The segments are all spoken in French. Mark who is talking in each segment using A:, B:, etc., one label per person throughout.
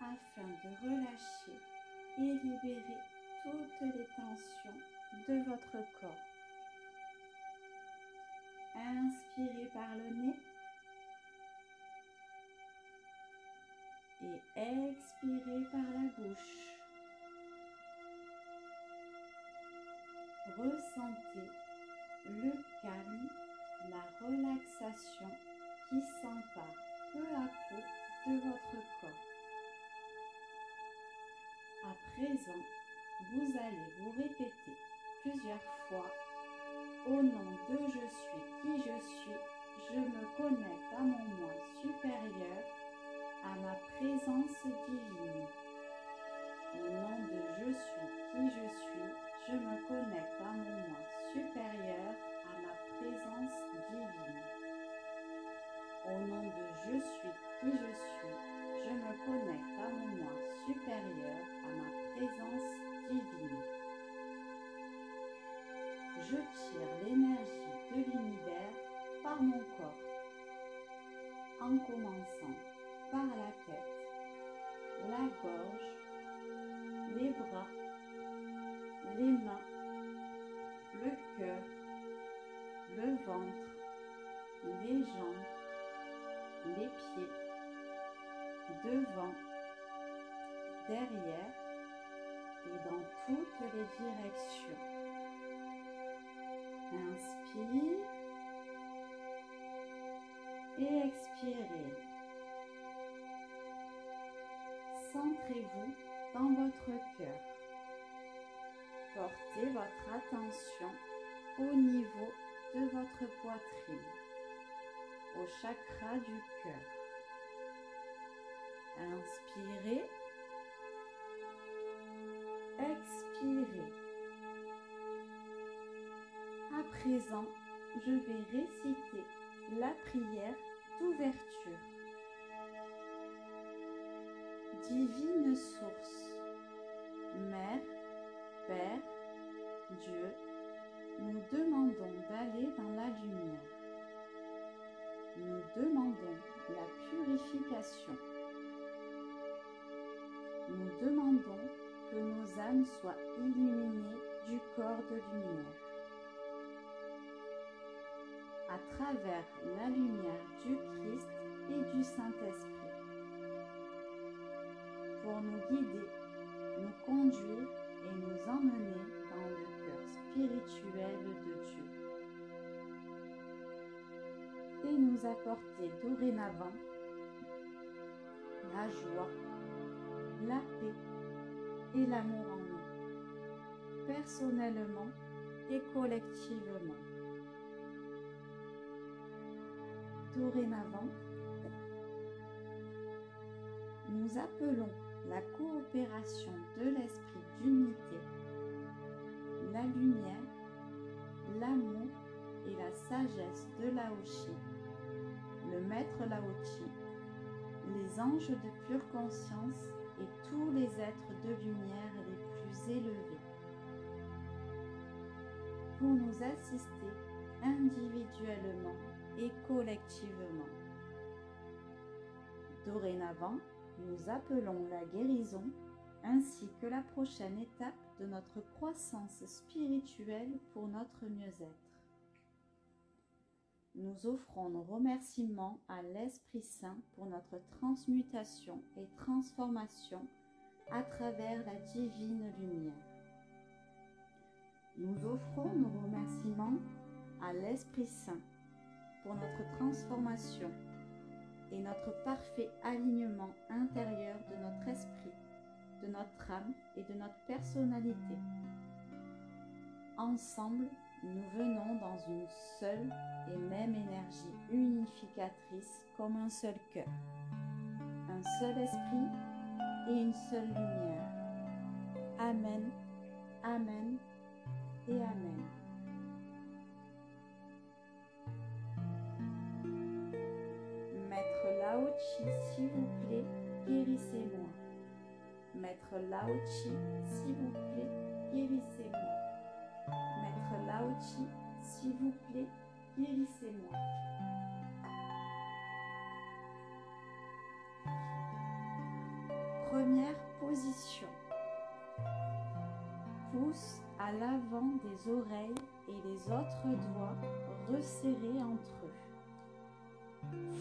A: afin de relâcher et libérer toutes les tensions de votre corps. Inspirez par le nez et expirez par la bouche. Ressentez le calme, la relaxation qui s'empare peu à peu de votre corps. À présent, vous allez vous répéter plusieurs fois au nom de je suis qui je suis, je me connecte à mon moi supérieur, à ma présence divine. Au nom de je suis qui je suis, je me connecte à mon moi supérieur, à ma présence divine. Au nom de je suis qui je suis, je me connecte à mon moi supérieur, à ma présence divine. Je tire l'énergie de l'univers par mon corps, en commençant par la tête, la gorge, les bras, les mains, le cœur, le ventre, les jambes, les pieds, devant, derrière et dans toutes les directions. Inspire et expirez. Centrez-vous dans votre cœur. Portez votre attention au niveau de votre poitrine, au chakra du cœur. Inspirez. Expirez. À présent, je vais réciter la prière d'ouverture. Divine source, Mère, Père, Dieu, nous demandons d'aller dans la lumière. Demandons la purification. Nous demandons que nos âmes soient illuminées du corps de lumière. À travers la lumière du Christ et du Saint-Esprit. Pour nous guider, nous conduire et nous emmener dans le cœur spirituel de Dieu. Apporter dorénavant la joie, la paix et l'amour en nous, personnellement et collectivement. Dorénavant, nous appelons la coopération de l'esprit d'unité, la lumière, l'amour et la sagesse de Laoshi, le maître Laochi, les anges de pure conscience et tous les êtres de lumière les plus élevés, pour nous assister individuellement et collectivement. Dorénavant, nous appelons la guérison ainsi que la prochaine étape de notre croissance spirituelle pour notre mieux-être. Nous offrons nos remerciements à l'Esprit Saint pour notre transmutation et transformation à travers la divine lumière. Nous offrons nos remerciements à l'Esprit Saint pour notre transformation et notre parfait alignement intérieur de notre esprit, de notre âme et de notre personnalité. Ensemble, nous venons dans une seule et même énergie unificatrice comme un seul cœur, un seul esprit et une seule lumière. Amen, Amen et Amen. Maître Lao-Chi, s'il vous plaît, guérissez-moi. Maître Lao-Chi, s'il vous plaît, guérissez-moi. Lao-Chi, s'il vous plaît, guérissez-moi. Première position. Pouce à l'avant des oreilles et les autres doigts resserrés entre eux,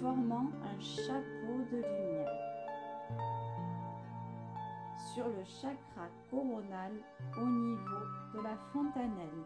A: formant un chapeau de lumière. Sur le chakra coronal au niveau de la fontanelle.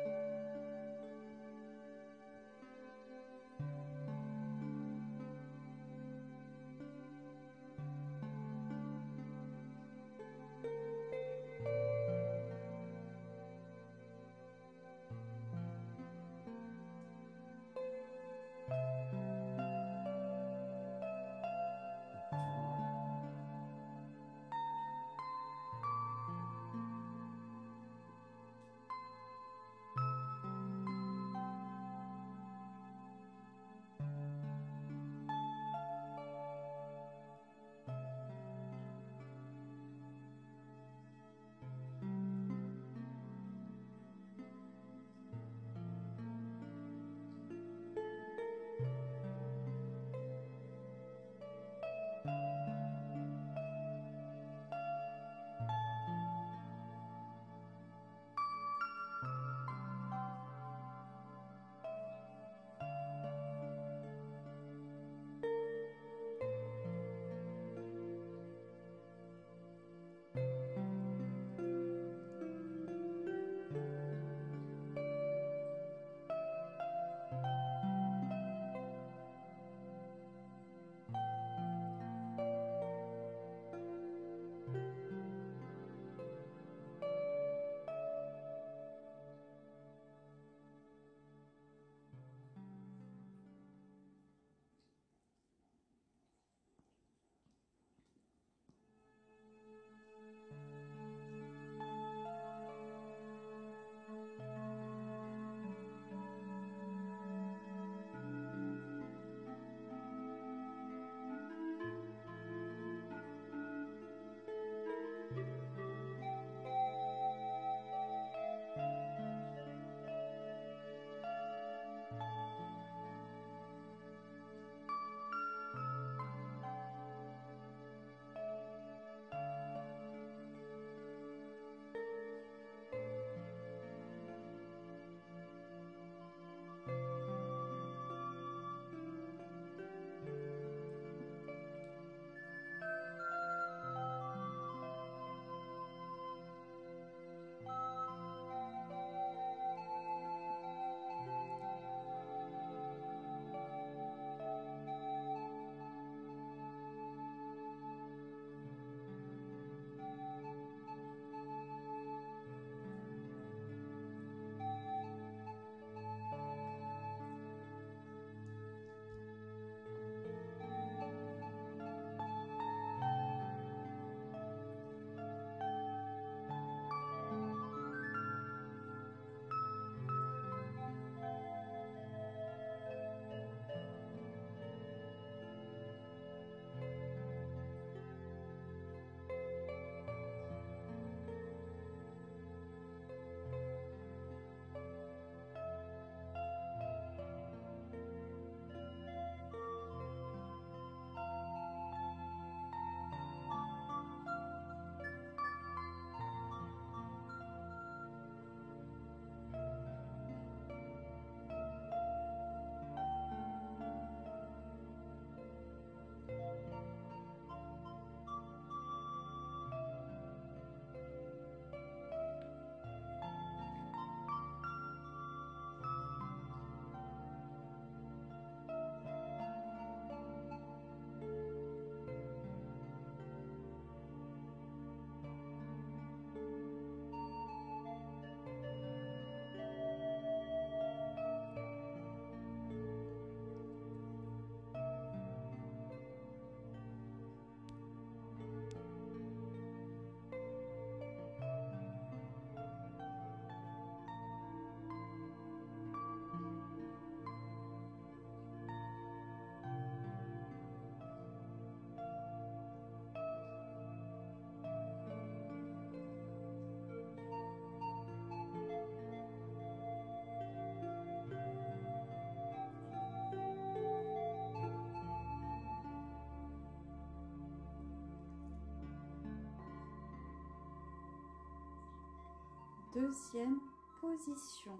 A: Deuxième position.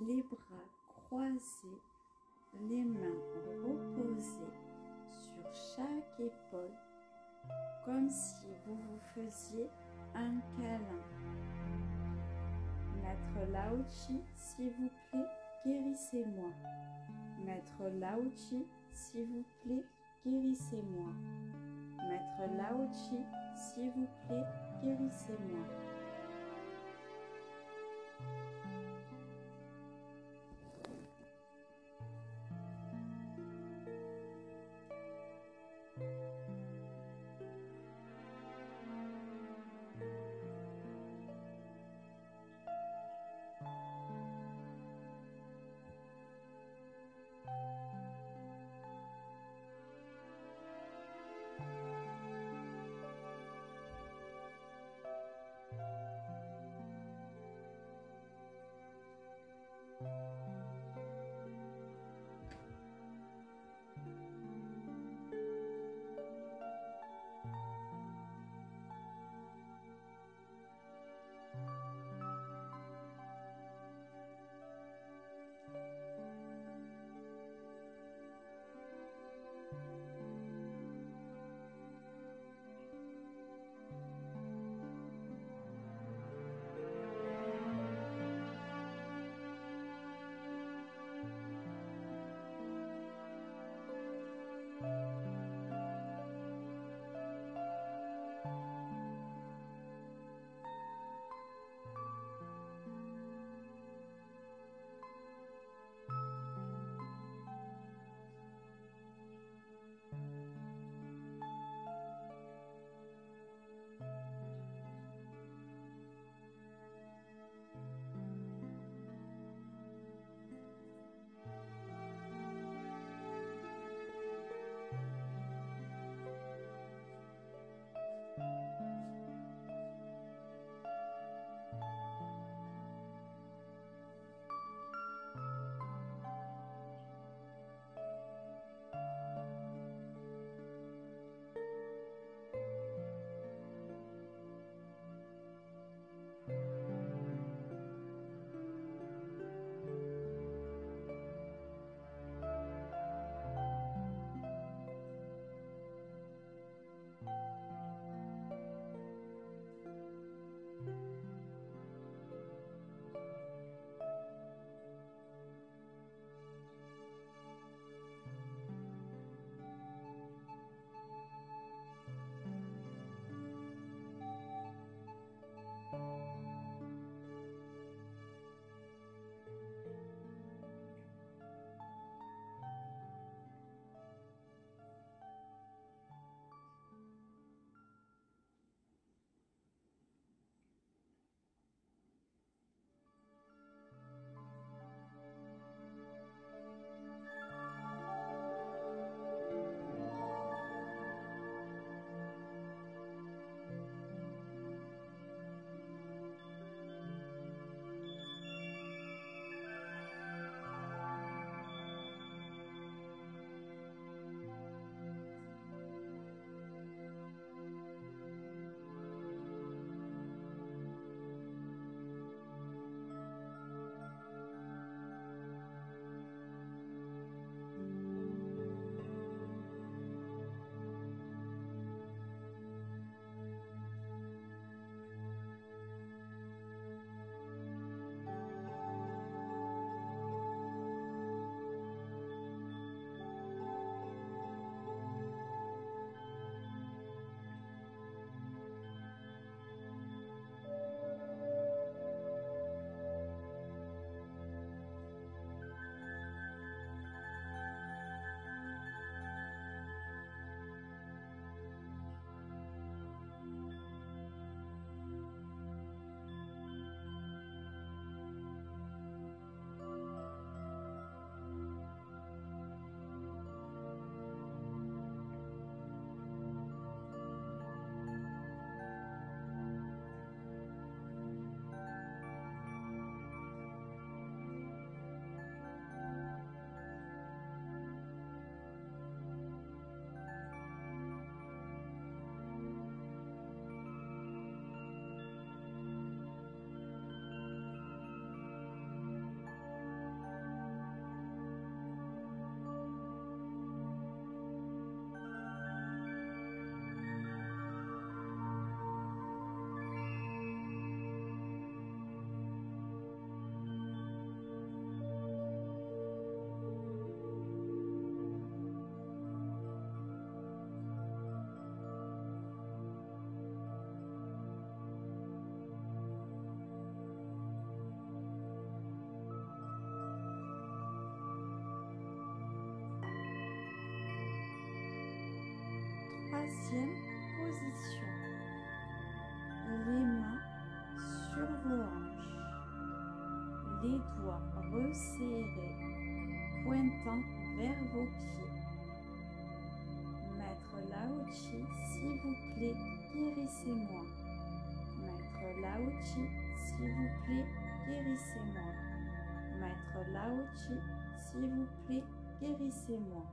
A: Les bras croisés, les mains reposées sur chaque épaule, comme si vous vous faisiez un câlin. Maître Laochi, s'il vous plaît, guérissez-moi. Maître Laochi, s'il vous plaît, guérissez-moi. Maître Laochi, s'il vous plaît, guérissez-moi. Les doigts resserrés, pointant vers vos pieds. Maître Laochi, s'il vous plaît, guérissez-moi. Maître Laochi, s'il vous plaît, guérissez-moi. Maître Laochi, s'il vous plaît, guérissez-moi.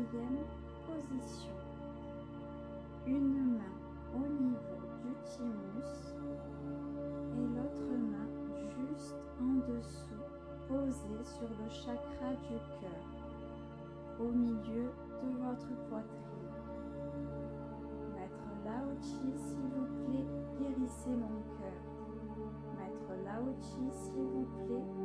A: Position. Une main au niveau du thymus et l'autre main juste en dessous, posée sur le chakra du cœur, au milieu de votre poitrine. Maître Lao-Chi, s'il vous plaît, guérissez mon cœur. Maître Lao-Chi, s'il vous plaît,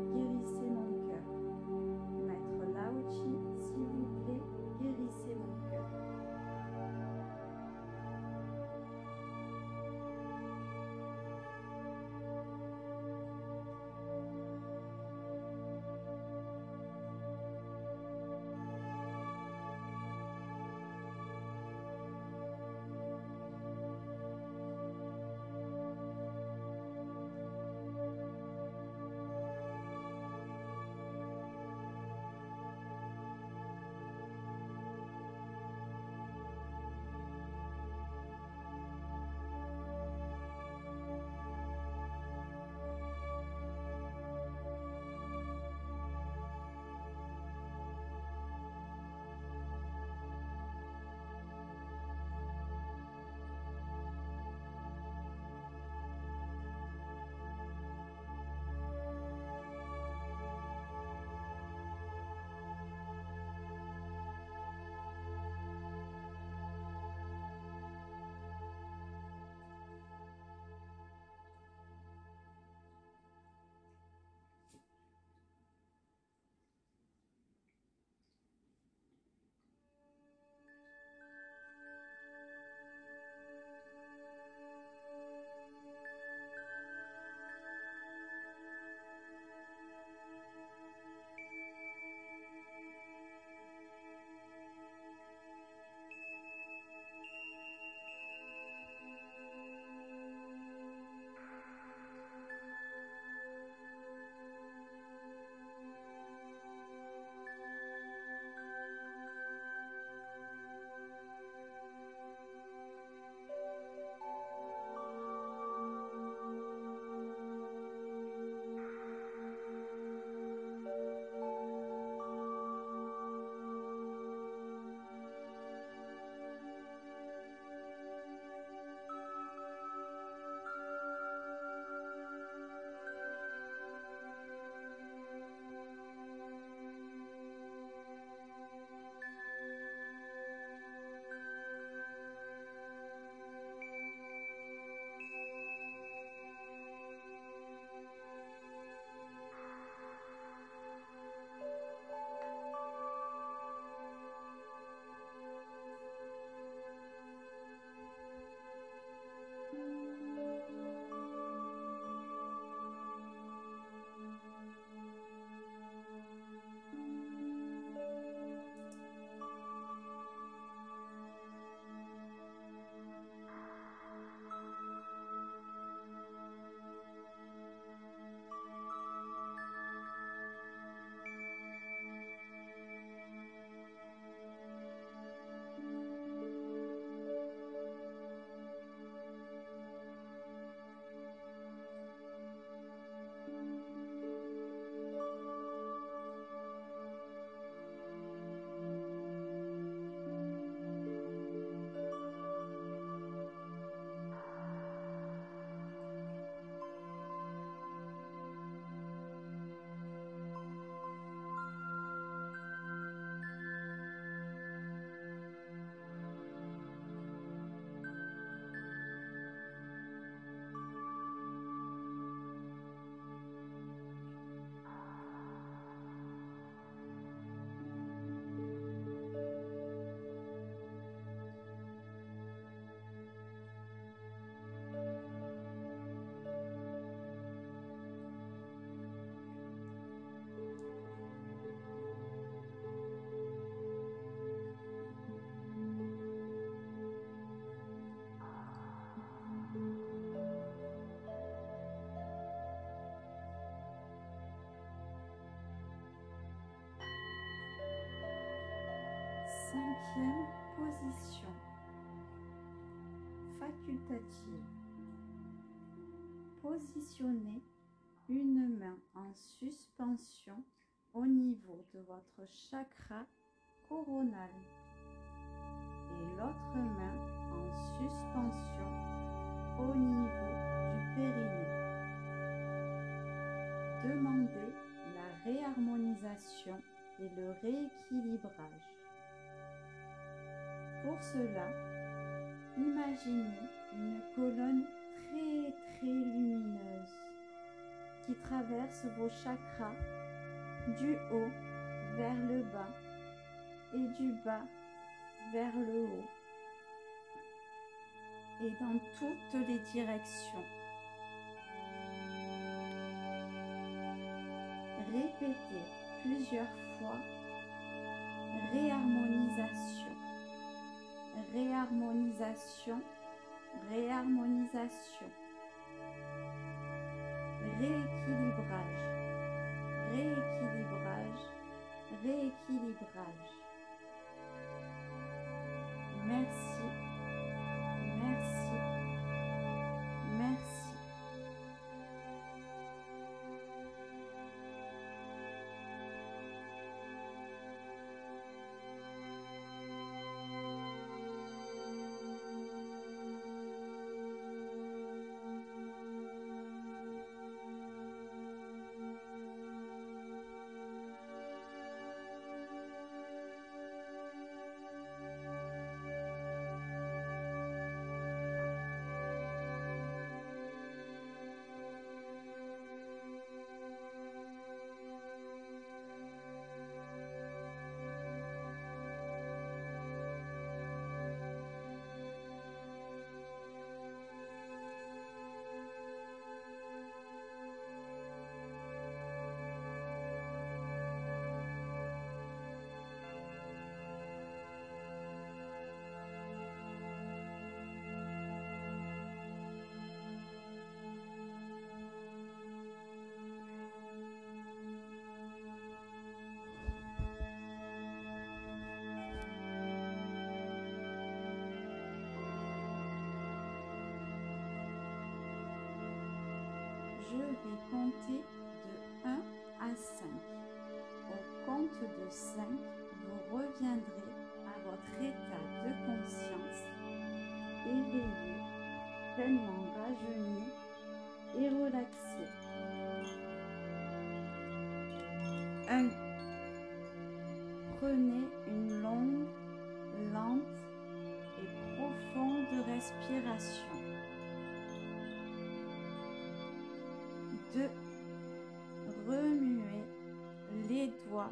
A: Cinquième position. Facultative. Positionnez une main en suspension au niveau de votre chakra coronal. et l'autre main en suspension au niveau du périnée. Demandez la réharmonisation et le rééquilibrage. Pour cela, imaginez une colonne très très lumineuse qui traverse vos chakras du haut vers le bas et du bas vers le haut et dans toutes les directions. Répétez plusieurs fois réharmonisation, réharmonisation, réharmonisation, rééquilibrage, rééquilibrage, rééquilibrage. Je vais compter de 1 à 5. Au compte de 5, vous reviendrez à votre état de conscience, éveillé, pleinement rajeuni et relaxé. 1. Prenez une longue, lente et profonde respiration. 2. Remuez les doigts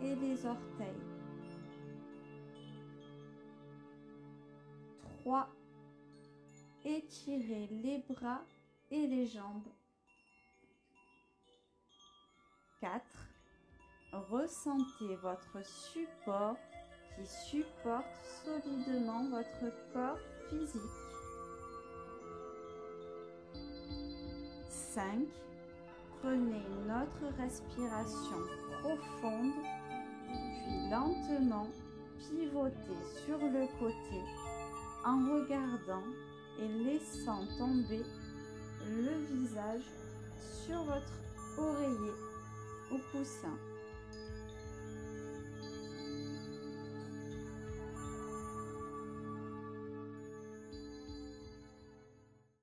A: et les orteils. 3. Étirez les bras et les jambes. 4. Ressentez votre support qui supporte solidement votre corps physique. 5. Prenez une autre respiration profonde, puis lentement pivotez sur le côté en regardant et laissant tomber le visage sur votre oreiller ou coussin.